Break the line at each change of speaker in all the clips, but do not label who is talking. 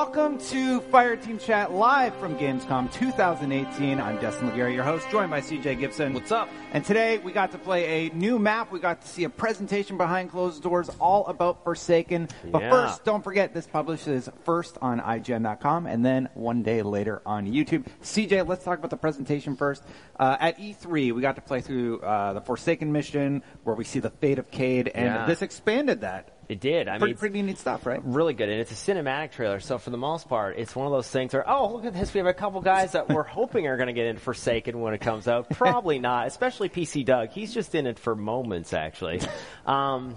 Welcome to Fireteam Chat live from Gamescom 2018. I'm Destin Legarie, your host, joined by CJ Gibson.
What's up?
And today we got to play a new map. We got to see a presentation behind closed doors all about Forsaken. But
Yeah.
first, don't forget this publishes first on IGN.com and then one day later on YouTube. CJ, let's talk about the presentation first. Uh, at E3, we got to play through uh, the Forsaken mission where we see the fate of Cade, and
Yeah.
this expanded that.
It did. I
Pretty,
mean, it's
pretty neat stuff, right?
really good, and it's a cinematic trailer. So for the most part, it's one of those things where, oh, look at this, we have a couple guys that we're hoping are going to get into Forsaken when it comes out. Probably not, especially PC Doug. He's just in it for moments, actually. Um,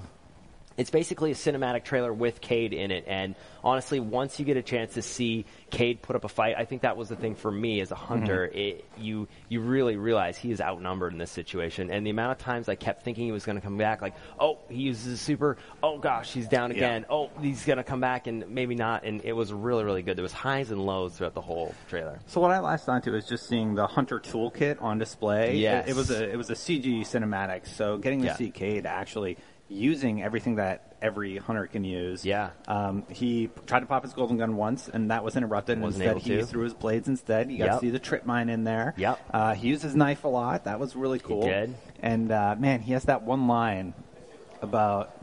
it's basically a cinematic trailer with Cade in it, and honestly, once you get a chance to see Cade put up a fight, I think that was the thing for me as a mm-hmm. hunter. It, you you really realize he is outnumbered in this situation, and the amount of times I kept thinking he was going to come back, like, oh, he uses a super, oh gosh, he's down again, oh, he's going to come back, and maybe not, and it was really really good. There was highs and lows throughout the whole trailer.
So what I latched onto is just seeing the Hunter toolkit on display.
Yes.
It, it was a it was a CG cinematic, so getting to
Yeah.
see Cade actually using everything that every hunter can use.
Yeah.
Um, he tried to pop his golden gun once, and that was interrupted. and
Wasn't
instead,
able
he
to.
threw his blades instead. You got to see the trip mine in there.
Yep.
Uh, he used his knife a lot. That was really cool.
did.
And uh, man, he has that one line about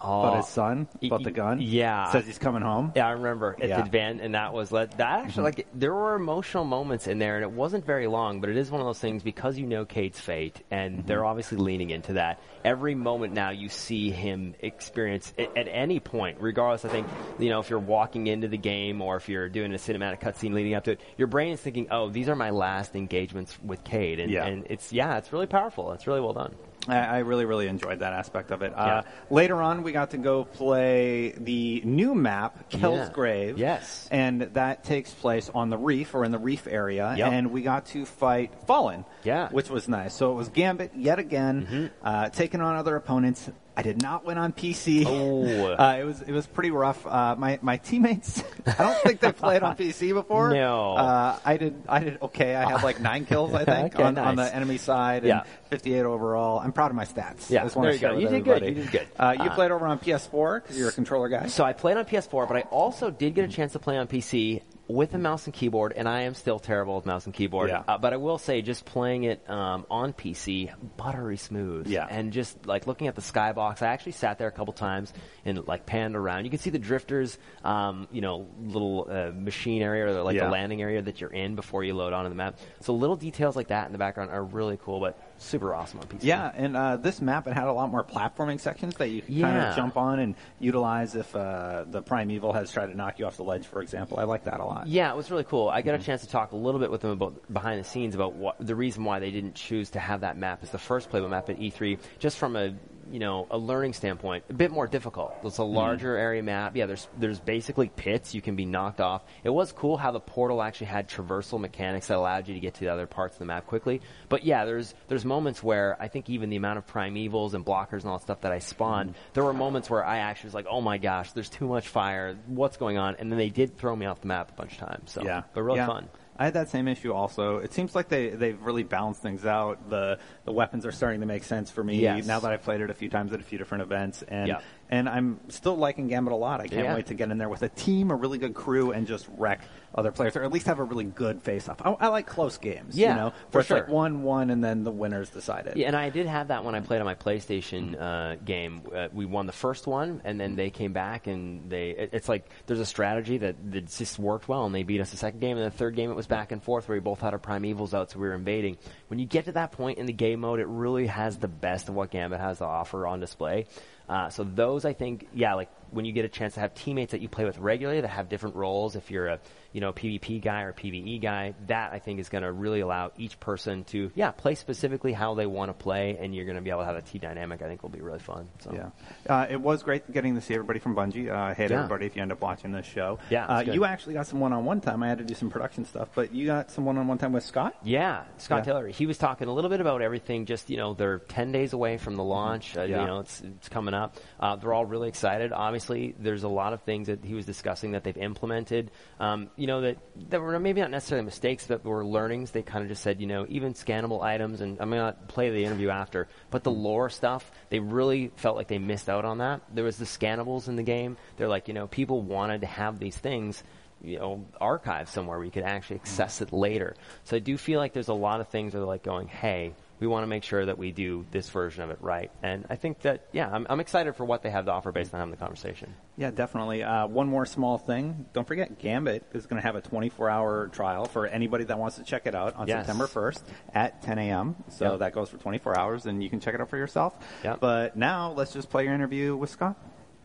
Oh. about his son, about the gun.
yeah.
Says he's coming home.
Yeah, I remember at
Yeah.
the van, and that was that actually mm-hmm. like there were emotional moments in there, and it wasn't very long, but it is one of those things because you know Cade's fate, and mm-hmm. they're obviously leaning into that. Every moment now you see him experience at, at any point, regardless. I think you know if you're walking into the game or if you're doing a cinematic cutscene leading up to it, your brain is thinking, "Oh, these are my last engagements with Kate," and,
Yeah.
and it's yeah, it's really powerful. It's really well done.
I, I really, really enjoyed that aspect of it.
Yeah.
Uh, later on, we got to go play the new map, Kell's
Yeah.
Grave.
Yes.
And that takes place on the reef or in the reef area.
Yep.
And we got to fight Fallen.
Yeah.
Which was nice. So it was Gambit yet again,
Mm-hmm.
uh, taking on other opponents. I did not win on PC.
Oh.
Uh, it was it was pretty rough. Uh, my my teammates, I don't think they played on PC before.
No.
Uh, I did I did okay. I had like nine kills I think
Okay,
on, on the enemy side and
Yeah.
58 overall. I'm proud of my stats.
Yeah,
I just want
there
to
you
share
go. You did good. You did good.
Uh, you
Uh,
played over on PS4 because you're a controller guy.
So I played on PS4, but I also did get a chance to play on PC with a mouse and keyboard, and I am still terrible with mouse and keyboard.
Yeah.
Uh, but I will say, just playing it um, on PC, buttery smooth.
Yeah.
And just like looking at the skybox, I actually sat there a couple times and like panned around. You can see the drifters, um, you know, little uh, machine area or like
Yeah.
the landing area that you're in before you load onto the map. So little details like that in the background are really cool, but super awesome on PC.
Yeah, and uh, this map it had a lot more platforming sections that you can kind of jump on and utilize if uh, the primeval has tried to knock you off the ledge, for example. I like that a lot.
Yeah, it was really cool. I got
Mm-hmm.
a chance to talk a little bit with them about behind the scenes about what the reason why they didn't choose to have that map as the first playable map at E3, just from a you know a learning standpoint, a bit more difficult. It's a
Mm-hmm.
larger area map. Yeah, there's there's basically pits you can be knocked off. It was cool how the portal actually had traversal mechanics that allowed you to get to the other parts of the map quickly. But yeah, there's there's moments where I think even the amount of primevals and blockers and all that stuff that I spawned,
Mm-hmm.
there were moments where I actually was like, oh my gosh, there's too much fire. What's going on? And then they did throw me off the map a bunch of times. So
Yeah,
but really
Yeah.
fun.
I had that same issue also. It seems like they they've really balanced things out. The the weapons are starting to make sense for me
Yes.
now that I've played it a few times at a few different events, and
Yeah.
And I'm still liking Gambit a lot. I can't
Yeah.
wait to get in there with a team, a really good crew, and just wreck other players, or at least have a really good face off. I, I like close games.
Yeah,
you know,
for
it's like
sure.
one one, and then the winners decided.
Yeah, and I did have that when I played on my PlayStation uh, game. Uh, we won the first one, and then they came back and they. It, it's like there's a strategy that, that just worked well, and they beat us the second game, and the third game it was back and forth where we both had our primevals out, so we were invading. When you get to that point in the game mode, it really has the best of what Gambit has to offer on display. Uh, so those, I think, yeah, like when you get a chance to have teammates that you play with regularly that have different roles, if you're a you know PvP guy or PvE guy, that I think is going to really allow each person to yeah play specifically how they want to play, and you're going to be able to have a team dynamic. I think will be really fun. So.
Yeah, uh, it was great getting to see everybody from Bungie. Uh, hey,
Yeah.
everybody, if you end up watching this show,
Yeah,
uh, you actually got some one-on-one time. I had to do some production stuff, but you got some one-on-one time with Scott.
Yeah, Scott
Yeah.
Taylor. He was talking a little bit about everything. Just you know, they're ten days away from the launch. Uh,
Yeah.
You know, it's it's coming up. Uh, they're all really excited. Obviously, there's a lot of things that he was discussing that they've implemented. Um, you know that that were maybe not necessarily mistakes, but were learnings. They kind of just said, you know, even scannable items, and I'm gonna play the interview after. But the lore stuff, they really felt like they missed out on that. There was the scannables in the game. They're like, you know, people wanted to have these things you know, archive somewhere where you could actually access it later. So I do feel like there's a lot of things that are like going, hey, we want to make sure that we do this version of it right. And I think that, yeah, I'm, I'm excited for what they have to offer based on having the conversation.
Yeah, definitely. Uh, one more small thing. Don't forget, Gambit is going to have a 24-hour trial for anybody that wants to check it out on
Yes.
September 1st at 10 a.m. So
Yep.
that goes for 24 hours, and you can check it out for yourself.
Yep.
But now let's just play your interview with Scott.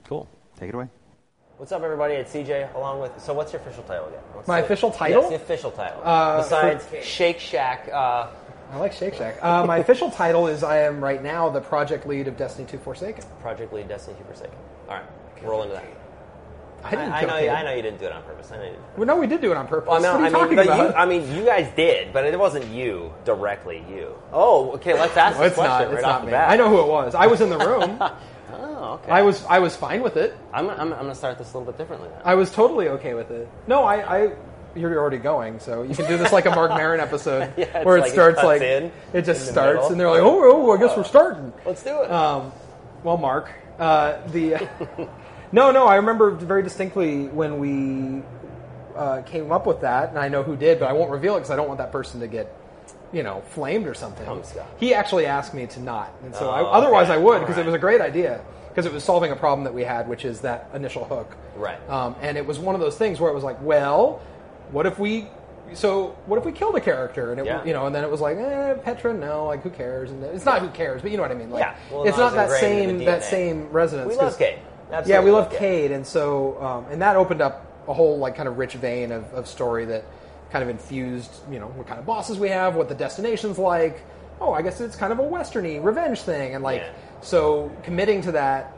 Cool.
Take it away.
What's up, everybody? It's CJ, along with. So, what's your official title again? What's
My
the-
official title?
Yes, the official title.
Uh,
Besides
for-
Shake Shack. Uh,
I like Shake Shack. Uh, my official title is I am right now the project lead of Destiny 2 Forsaken.
Project Lead Destiny 2 Forsaken. All right, roll into that.
I
I,
didn't
I
kill
know. You, I know you didn't do it on purpose. I know you didn't.
Well, no, we did do it on purpose.
Well, no,
what are
I
you
mean,
talking
but
about?
you, I mean, you guys did, but it wasn't you directly. You. Oh, okay. Let's ask
No,
this
it's not.
question
It's
off
not
the
me.
bat.
I know who it was. I was in the room.
Oh, okay.
I was. I was fine with it.
I'm, I'm, I'm going to start this a little bit differently now.
I was totally okay with it. No, I. I you're already going, so you can do this like a Marc Maron episode
Yeah,
where it
like
starts
cuts
like
in
it just starts,
middle.
and they're like, "Oh, oh, I guess we're starting."
Let's do it.
Um, well, Mark, uh, the no, no, I remember very distinctly when we uh, came up with that, and I know who did, but I won't reveal it because I don't want that person to get, you know, flamed or something. He actually asked me to not, and so I,
Oh,
otherwise
okay.
I would because
All
it was a great idea because it was solving a problem that we had, which is that initial hook.
Right.
Um, and it was one of those things where it was like, well, what if we? So what if we killed a character? And it,
Yeah.
you know, and then it was like, eh, Petra, no, like who cares? And it's not who cares, but you know what I mean. Like,
Yeah. Well,
it's
not
that same that same resonance.
we love Cade.
yeah, we love Cade, and so um, and that opened up a whole like kind of rich vein of, of story that kind of infused, you know, what kind of bosses we have, what the destination's like. Oh, I guess it's kind of a westerny revenge thing, and like
Yeah.
so committing to that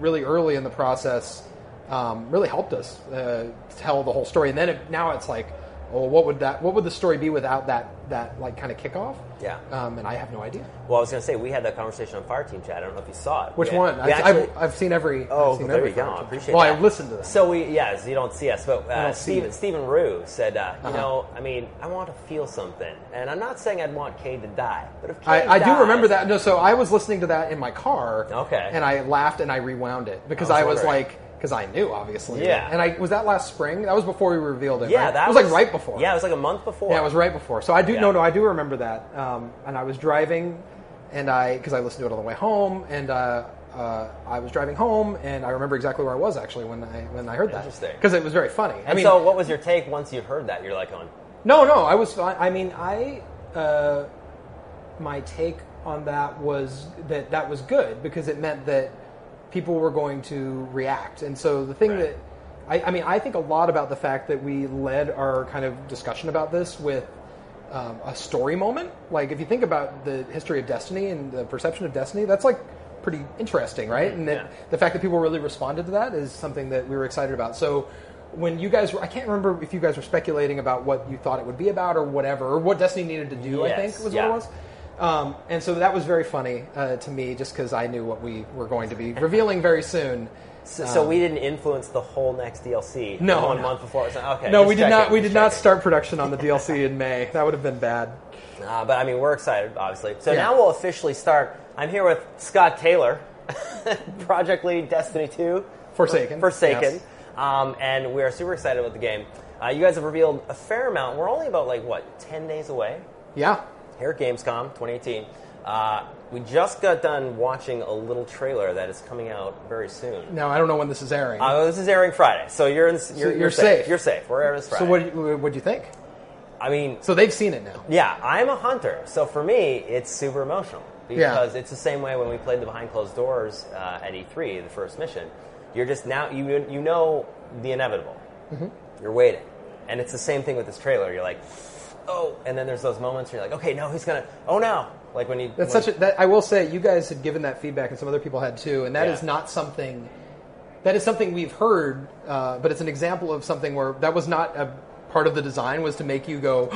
really early in the process um, really helped us uh, tell the whole story. And then it, now it's like, oh, what would that? What would the story be without that that like kind of kickoff?
Yeah.
Um, and I have no idea.
Well, I was going to say we had that conversation on Fireteam Chat. I don't know if you saw it.
Which
We-
one? I've,
actually-
I've, I've seen every.
Oh,
seen
there
every
we go. I appreciate
well,
that.
I've listened to them.
So we, yeah, so you don't see us, but uh, Stephen. Stephen Rue said, uh, you
Uh-huh.
know, I mean, I want to feel something, and I'm not saying I'd want Cade to die, but if Cade
I, I do remember that. No, so I was listening to that in my car.
Okay.
And I laughed and I rewound it because
I
I
was
was, like, because I knew obviously.
Yeah.
And I was that last spring. That was before we revealed it.
Yeah,
right?
that
it was, like right before.
Yeah, it was like a month before.
Yeah, it was right before. So I do
Yeah.
no, no, I do remember that. Um, and I was driving, and I because I listened to it on the way home, and uh, uh, I was driving home, and I remember exactly where I was actually when I when I heard that.
Interesting.
Because it was very funny. I
And
mean,
so, what was your take once you heard that? You're like, on,
no, no, I was. fine. I mean, I. Uh, my take on that was that that was good because it meant that people were going to react, and so the thing
Right.
that I, I mean, I think a lot about the fact that we led our kind of discussion about this with um, a story moment. Like, if you think about the history of Destiny and the perception of Destiny, that's like pretty interesting, right? And that
Yeah.
the fact that people really responded to that is something that we were excited about. So when you guys were, I can't remember if you guys were speculating about what you thought it would be about or whatever, or what Destiny needed to do, I think was
yeah.
what it was. Um, and so that was very funny uh, to me just because I knew what we were going to be revealing very soon.
so, so we didn't influence the whole next DLC.
Um, No,
one
no.
month before. Okay,
No, we did not. We did not
checking.
start production on the DLC in May. That would have been bad.
Uh, but I mean, we're excited, obviously. So
Yeah.
now we'll officially start. I'm here with Scott Taylor, Project Lead Destiny 2.
Forsaken.
Forsaken.
Yes.
Um, and we're super excited about the game. Uh, you guys have revealed a fair amount. We're only about, like, what, 10 days away
Yeah.
Here at Gamescom 2018. Uh, we just got done watching a little trailer that is coming out very soon.
Now I don't know when this is airing.
Uh, this is airing Friday, so you're in, you're,
you're
safe.
safe.
You're safe. We're airing this Friday.
so what? What do you think?
I mean,
So they've seen it now.
Yeah, I'm a hunter, so for me, it's super emotional. because it's the same way when we played the behind closed doors uh, at E3, the first mission. You're just now you you know the inevitable.
Mm-hmm.
You're waiting, and it's the same thing with this trailer. You're like, oh, and then there's those moments where you're like, okay, no, he's gonna, oh no, like when you.
That's
when-
such a. That, I will say, you guys had given that feedback, and some other people had too, and that is
Yeah.
not something. That is something we've heard, uh, but it's an example of something where that was not a part of the design was to make you go.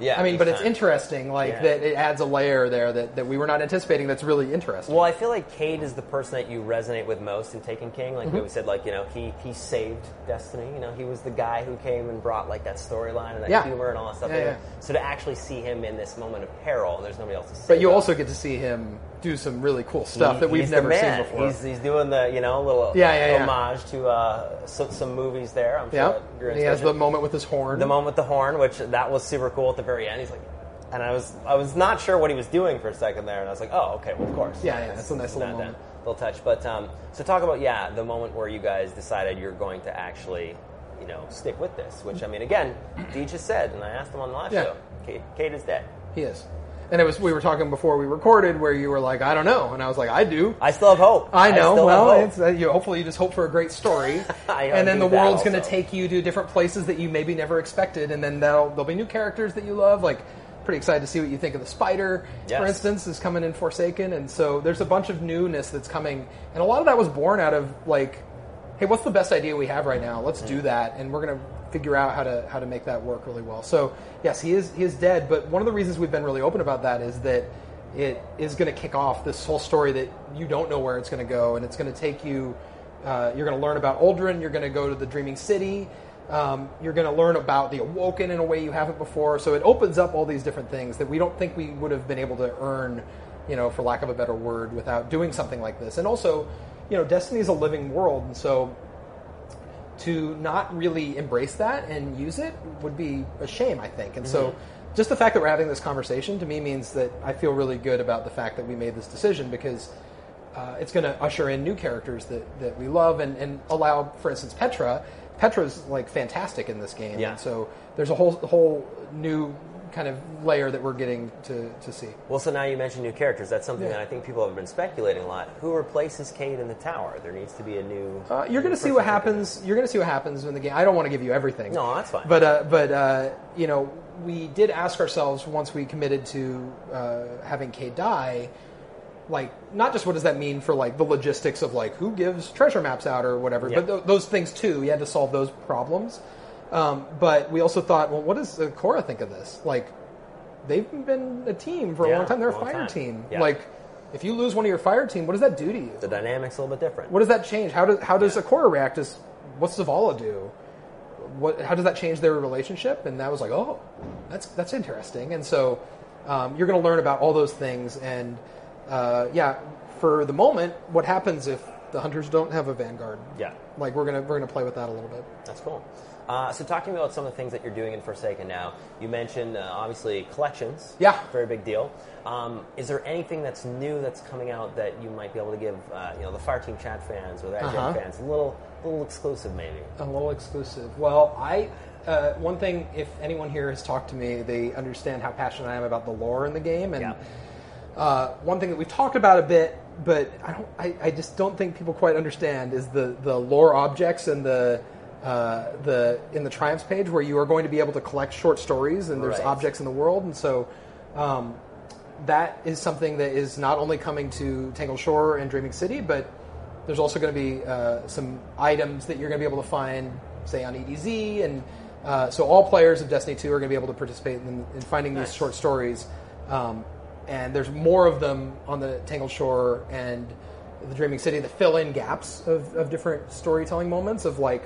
Yeah,
I mean, but it's interesting, like
Yeah.
that. It adds a layer there that, that we were not anticipating. That's really interesting.
Well, I feel like Cade is the person that you resonate with most in Taken King. Like
Mm-hmm.
we said, like you know, he he saved Destiny. You know, he was the guy who came and brought like that storyline and that
Yeah.
humor and all that stuff.
Yeah,
in.
yeah.
So to actually see him in this moment of peril, there's nobody else to see.
but you
about.
also get to see him do some really cool stuff
He-
that we've never seen before.
He's, he's doing the you know little
Yeah, yeah, yeah.
homage to uh, so, some movies there. I'm sure
yeah, he has the moment with his horn.
the moment with the horn, which that was super cool at the very end. He's like, and I was I was not sure what he was doing for a second there, and I was like, oh, okay, well, of course.
Yeah, yeah, that's a nice little moment.
little touch. But um, so talk about yeah, the moment where you guys decided you're going to actually, you know, stick with this. Which I mean, again, Dee just said, and I asked him on the last
Yeah.
show, Cade, Cade is dead.
He is, and it was we were talking before we recorded where you were like, I don't know, and I was like, I do.
I still have hope.
I know.
have
well, it's, uh, you, hopefully you just hope for a great story,
I
and then the world's going to take you to different places that you maybe never expected, and then there'll, there'll be new characters that you love. Like, pretty excited to see what you think of the Spider, for instance, is coming in Forsaken, and so there's a bunch of newness that's coming, and a lot of that was born out of like, hey, what's the best idea we have right now? Let's
Mm.
do that, and we're going to figure out how to how to make that work really well. So yes, he is he is dead, but one of the reasons we've been really open about that is that it is going to kick off this whole story that you don't know where it's going to go, and it's going to take you. Uh, you're going to learn about Uldren. You're going to go to the Dreaming City. Um, you're going to learn about the Awoken in a way you haven't before. So it opens up all these different things that we don't think we would have been able to earn, you know, for lack of a better word, without doing something like this. And also, you know, Destiny is a living world, and so to not really embrace that and use it would be a shame, I think. And so, just the fact that we're having this conversation to me means that I feel really good about the fact that we made this decision because uh, it's going to usher in new characters that, that we love and, and allow, for instance, Petra. Petra's like fantastic in this game,
Yeah.
and so there's a whole whole new kind of layer that we're getting to, to see.
Well, so now you mentioned new characters. That's something
Yeah.
that I think people have been speculating a lot. Who replaces Cade in the tower? There needs to be a new.
Uh, you're going to see what happens. You're going to see what happens in the game. I don't want to give you everything.
No, that's fine.
But uh, but uh, you know, we did ask ourselves once we committed to uh, having Cade die, like not just what does that mean for like the logistics of like who gives treasure maps out or whatever,
Yeah.
but th- those things too. We had to solve those problems. Um, but we also thought, well, what does Ikora think of this? Like, they've been a team for a
Yeah,
long time. They're a fire
time.
team.
Yeah.
Like, if you lose one of your fire team, what does that do to you?
The dynamic's a little bit different.
What does that change? How does how does
Yeah.
Ikora react? Does what's Zavala do? What how does that change their relationship? And that was like, oh, that's that's interesting. And so um, you're going to learn about all those things. And uh, yeah, for the moment, what happens if the hunters don't have a vanguard?
Yeah.
like we're gonna we're gonna play with that a little bit.
That's cool. Uh, so, talking about some of the things that you're doing in Forsaken now, you mentioned uh, obviously collections.
Yeah.
Very big deal. Um, is there anything that's new that's coming out that you might be able to give, uh, you know, the Fireteam Chat fans or the
Uh-huh.
fans a little, little exclusive maybe?
A little exclusive. Well, I uh, one thing if anyone here has talked to me, they understand how passionate I am about the lore in the game, and
Yeah.
uh, one thing that we've talked about a bit, but I don't, I, I just don't think people quite understand is the the lore objects and the. Uh, the in the triumphs page where you are going to be able to collect short stories and there's
Right.
objects in the world and so um, that is something that is not only coming to Tangled Shore and Dreaming City, but there's also going to be uh, some items that you're going to be able to find, say, on EDZ. And uh, so all players of Destiny 2 are going to be able to participate in, in finding
Nice.
these short stories. Um, and there's more of them on the Tangled Shore and the Dreaming City that fill in gaps of, of different storytelling moments of like,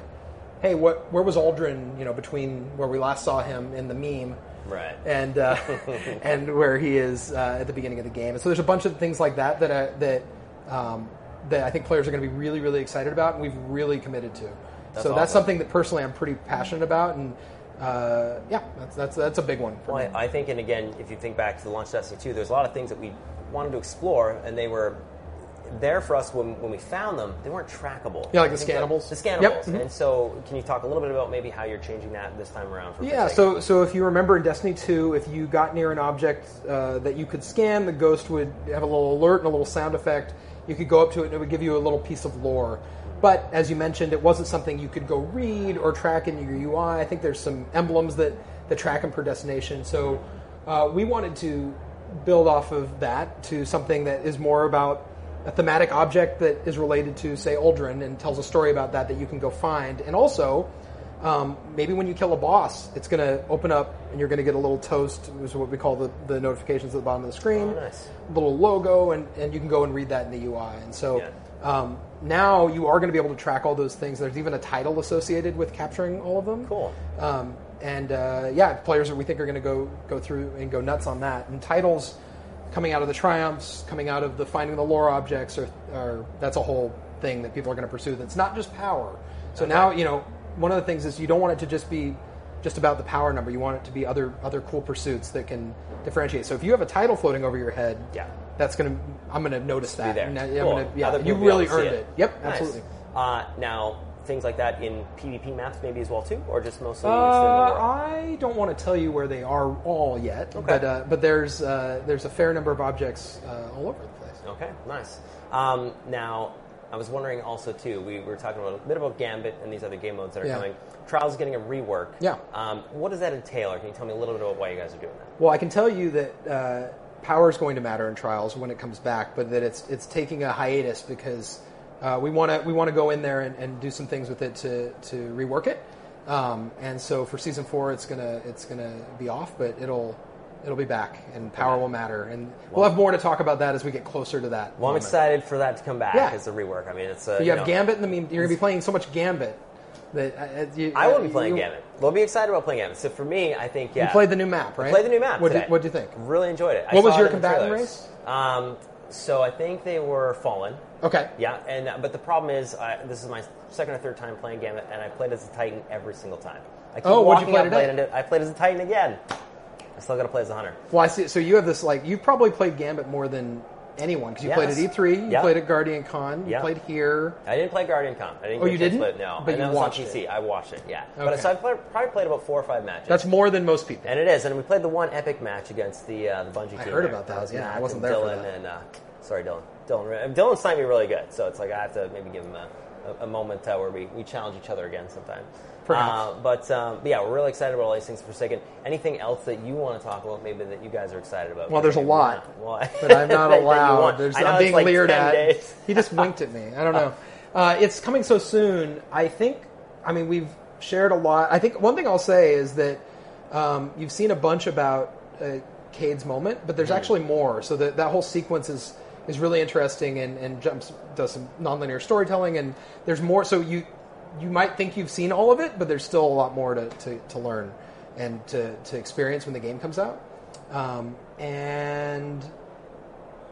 hey, what, where was Uldren, you know, between where we last saw him in the meme
Right.
and uh, and where he is uh, at the beginning of the game. And so there's a bunch of things like that that I, that um, that I think players are going to be really really excited about, and we've really committed to.
That's
so that's something that personally I'm pretty passionate about, and uh, yeah, that's that's that's a big one for
Well,
me.
I, I think, and again, if you think back to the launch of Destiny 2, there's a lot of things that we wanted to explore, and they were there for us when, when we found them, they weren't trackable.
Yeah, like the scannables?
The scannables.
Yep, mhm.
And so, can you talk a little bit about maybe how you're changing that this time around? For
Yeah, so so if you remember in Destiny 2, if you got near an object uh, that you could scan, the ghost would have a little alert and a little sound effect. You could go up to it and it would give you a little piece of lore. But as you mentioned, it wasn't something you could go read or track in your UI. I think there's some emblems that, that track them per destination. So uh, we wanted to build off of that to something that is more about a thematic object that is related to, say, Uldren and tells a story about that that you can go find. And also, um, maybe when you kill a boss, it's going to open up and you're going to get a little toast, which is what we call the, the notifications at the bottom of the screen.
Oh, nice.
Little logo, and, and you can go and read that in the UI. And so
Yeah.
um, now you are going to be able to track all those things. There's even a title associated with capturing all of them.
Cool.
Um, and uh, yeah, players that we think are going to go go through and go nuts on that. And titles coming out of the triumphs, coming out of the finding the lore objects, are, are that's a whole thing that people are going to pursue. That's not just power. So now you know one of the things is you don't want it to just be just about the power number. You want it to be other other cool pursuits that can differentiate. So if you have a title floating over your head,
Yeah.
that's gonna I'm gonna notice
be
that.
there.
I- I'm
Cool.
gonna- yeah, you really
be able to see
earned
it.
it. Yep,
Nice.
absolutely.
Uh, now, things like that in PvP maps maybe as well too, or just mostly
Uh,
just in the world?
I don't want to tell you where they are all yet,
Okay.
but uh, but there's uh, there's a fair number of objects uh, all over the place.
Okay, nice. Um, now, I was wondering also too. We were talking about a bit about Gambit and these other game modes that are
Yeah.
coming. Trials getting a rework.
Yeah.
Um, what does that entail? Or can you tell me a little bit about why you guys are doing that?
Well, I can tell you that uh, power is going to matter in trials when it comes back, but that it's it's taking a hiatus because uh, we want to we want to go in there and, and do some things with it to to rework it. Um, and so for season four, it's gonna it's gonna be off, but it'll it'll be back, and power will matter, and we'll have more to talk about that as we get closer to that.
Well, I'm excited for that to come back
Yeah.
as a rework. I mean, it's uh,
But you have
know,
Gambit in the mean. You're gonna be playing so much Gambit that uh, you,
I will
uh,
be playing
you,
Gambit. We'll be excited about playing Gambit. So for me, I think yeah.
You played the new map, right?
Played the new map.
What did What did you think?
Really enjoyed it. I
What was your
it in the
combatant race?
Um, so I think they were Fallen.
Okay.
Yeah, and uh, but the problem is, I, this is my second or third time playing Gambit, and I played as a Titan every single time. I keep
Oh,
walking
play
up
today?
late into- I played as a Titan again. I still got to play as a Hunter.
Well, I see. So you have this like you probably played Gambit more than anyone because you played at E3, you
Yeah.
played at Guardian Con, you
Yeah.
played here.
I didn't play Guardian Con. I didn't
Oh, you
a chance to
didn't?
play it, No,
But
and
you
that was on PC.
it.
I watched it. Yeah,
Okay.
but so I played, probably played about four or five matches.
That's more than most people.
And it is, and we played the one epic match against the uh, the Bungie
I
team.
heard
there.
about that,
was
yeah, I wasn't there for
Dylan and uh, sorry, Dylan. Dylan, Dylan signed me really good, so it's like I have to maybe give him a, a, a moment uh, where we, we challenge each other again sometime. Uh, but, um, but yeah, we're really excited about all these things. For Forsaken. Anything else that you want to talk about? Maybe that you guys are excited about?
Well, there's a lot, but I'm not allowed. There's, I'm being
like
leered at.
days.
He just winked at me. I don't know. Uh, it's coming so soon. I think. I mean, we've shared a lot. I think one thing I'll say is that um, you've seen a bunch about uh, Cade's moment, but
Mm-hmm.
there's actually more. So that that whole sequence is is really interesting and, and jumps does some nonlinear storytelling and there's more. So you you might think you've seen all of it, but there's still a lot more to, to, to learn and to, to experience when the game comes out. Um, and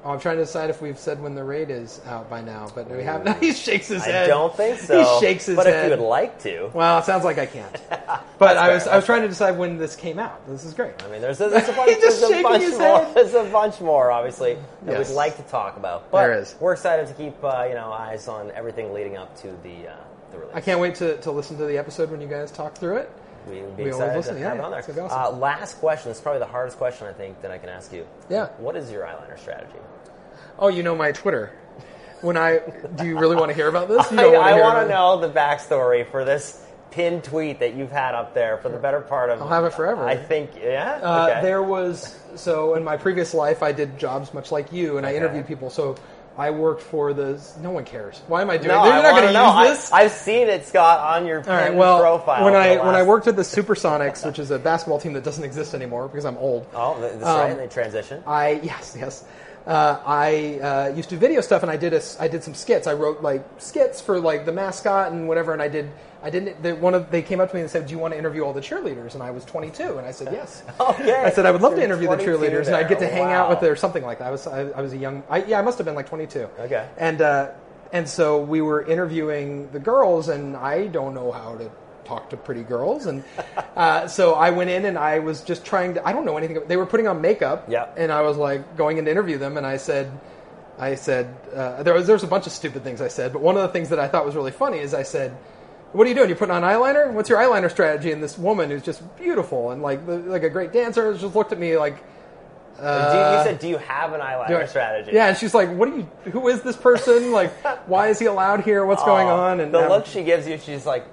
oh, I'm trying to decide if we've said when the raid is out by now, but we have. Not. he shakes his head.
I don't think so.
He shakes his
but
head.
But if you would like to,
Well, it sounds like I can't. But I
fair,
was I was trying to decide when this came out. This is great.
I mean, there's a, there's a bunch, there's a bunch more.
head.
There's a bunch more, obviously, that
Yes.
we'd like to talk about. But
There is.
we're excited to keep uh, you know eyes on everything leading up to the uh, the release.
I can't wait to, to listen to the episode when you guys talk through it.
We would be
We
excited to
yeah,
have it on there.
Awesome.
uh, last question. This is probably the hardest question I think that I can ask you.
Yeah.
What is your eyeliner strategy?
Oh, you know my Twitter. When I do you really want to hear about this? You
I,
don't wanna
I want to know the backstory for this pinned tweet that you've had up there for the better part of.
I'll have it forever.
I think, yeah.
Uh,
okay.
There was so in my previous life I did jobs much like you, and I interviewed people. So I worked for the. No one cares. Why am I doing?
No,
They're
I
not going to use this.
I, have seen it, Scott, on your
All right. Well,
profile.
when I
the
when I worked at the Supersonics, which is a basketball team that doesn't exist anymore because I'm old.
Oh, that's
Um,
right. They transition.
I yes yes. Uh, I uh, used to do video stuff, and I did a s I did some skits. I wrote like skits for like the mascot and whatever, and I did. I didn't. They, one of they came up to me and said, "Do you want to interview all the cheerleaders?" And I was 22, and I said yes.
Okay.
I said I would love to interview the
22
cheerleaders, and I'd get to
there.
hang out with
Wow.
or something like that. I was I, I was a young. I, yeah, I must have been like 22.
Okay.
And uh, and so we were interviewing the girls, and I don't know how to talk to pretty girls, and uh, so I went in and I was just trying to. I don't know anything. They were putting on makeup,
Yeah.
and I was like going in to interview them, and I said. I said uh, there was there was a bunch of stupid things I said, but one of the things that I thought was really funny is I said, "What are you doing? You're putting on eyeliner? What's your eyeliner strategy?" And this woman who's just beautiful and like like a great dancer just looked at me like.
do you, you said, "Do you have an eyeliner
Uh, I-"
strategy?"
Yeah, and she's like, "What are you? Who is this person? Like, why is he allowed here? What's going
Oh,
on?" And
the
um,
look she gives you, she's like,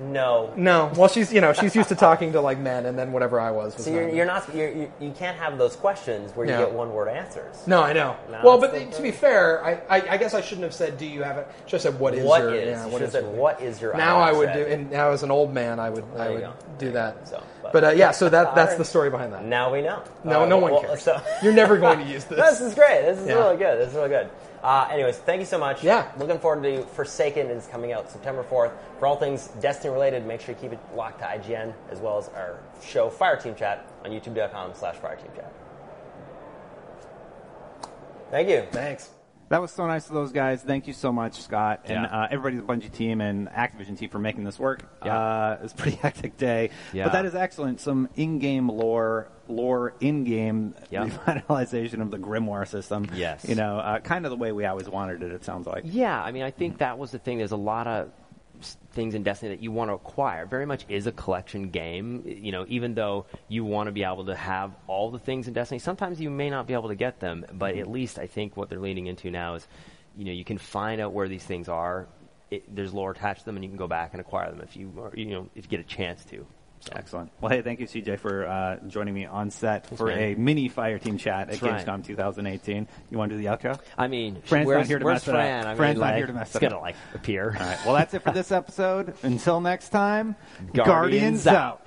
"No."
No, well, she's you know she's used to talking to like men, and then whatever I was. was
So you're,
not-
you're not you're, you you can't have those questions where you
Yeah.
get one word answers.
No, I know.
No,
well, but to be fair, I, I, I guess I shouldn't have said, "Do you have it?" Should have said, "What is
What
your?"
is?
yeah,
You
what is
have
your-
said, "What is your?"
Now I would do, and now as an old man, I would, I
There you
would do that.
So,
but,
but-
uh, yeah, so that that's the story behind that.
Now we know.
No,
Uh,
no one
well,
cares.
so-
You're never going to use this.
this is great. This is
Yeah.
really good. This is really good. Uh, anyways, thank you so much.
Yeah.
Looking forward to Forsaken is coming out September 4th. For all things Destiny related, make sure you keep it locked to IGN as well as our show Fireteam Chat on youtube.com slash Fireteam Chat. Thank you.
Thanks.
That was so nice of those guys. Thank you so much, Scott, and
Yeah.
uh, everybody at the Bungie team and Activision team for making this work.
Yeah.
Uh, it's a pretty hectic day,
Yeah.
but that is excellent. Some in-game lore, lore in-game
Yeah.
revitalization of the Grimoire system.
Yes.
you know, uh, kind of the way we always wanted it. It sounds like.
Yeah, I mean, I think that was the thing. There's a lot of things in Destiny that you want to acquire. Very much is a collection game. You know, even though you want to be able to have all the things in Destiny, sometimes you may not be able to get them. But at least I think what they're leaning into now is, you know, you can find out where these things are. It, there's lore attached to them, and you can go back and acquire them if you, are, you know, if you get a chance to. So.
Excellent. Well, hey, thank you, CJ, for uh, joining me on set for
man.
a mini Fire Team chat at
right.
Gamescom 2018. You want to do the outro?
I mean,
Fran's
where's,
not here to
where's
mess it up.
Fran? I mean,
Fran's not here to mess
it's
it
gonna
up.
like appear.
All right. Well, that's it for this episode. Until next time,
Guardians
out.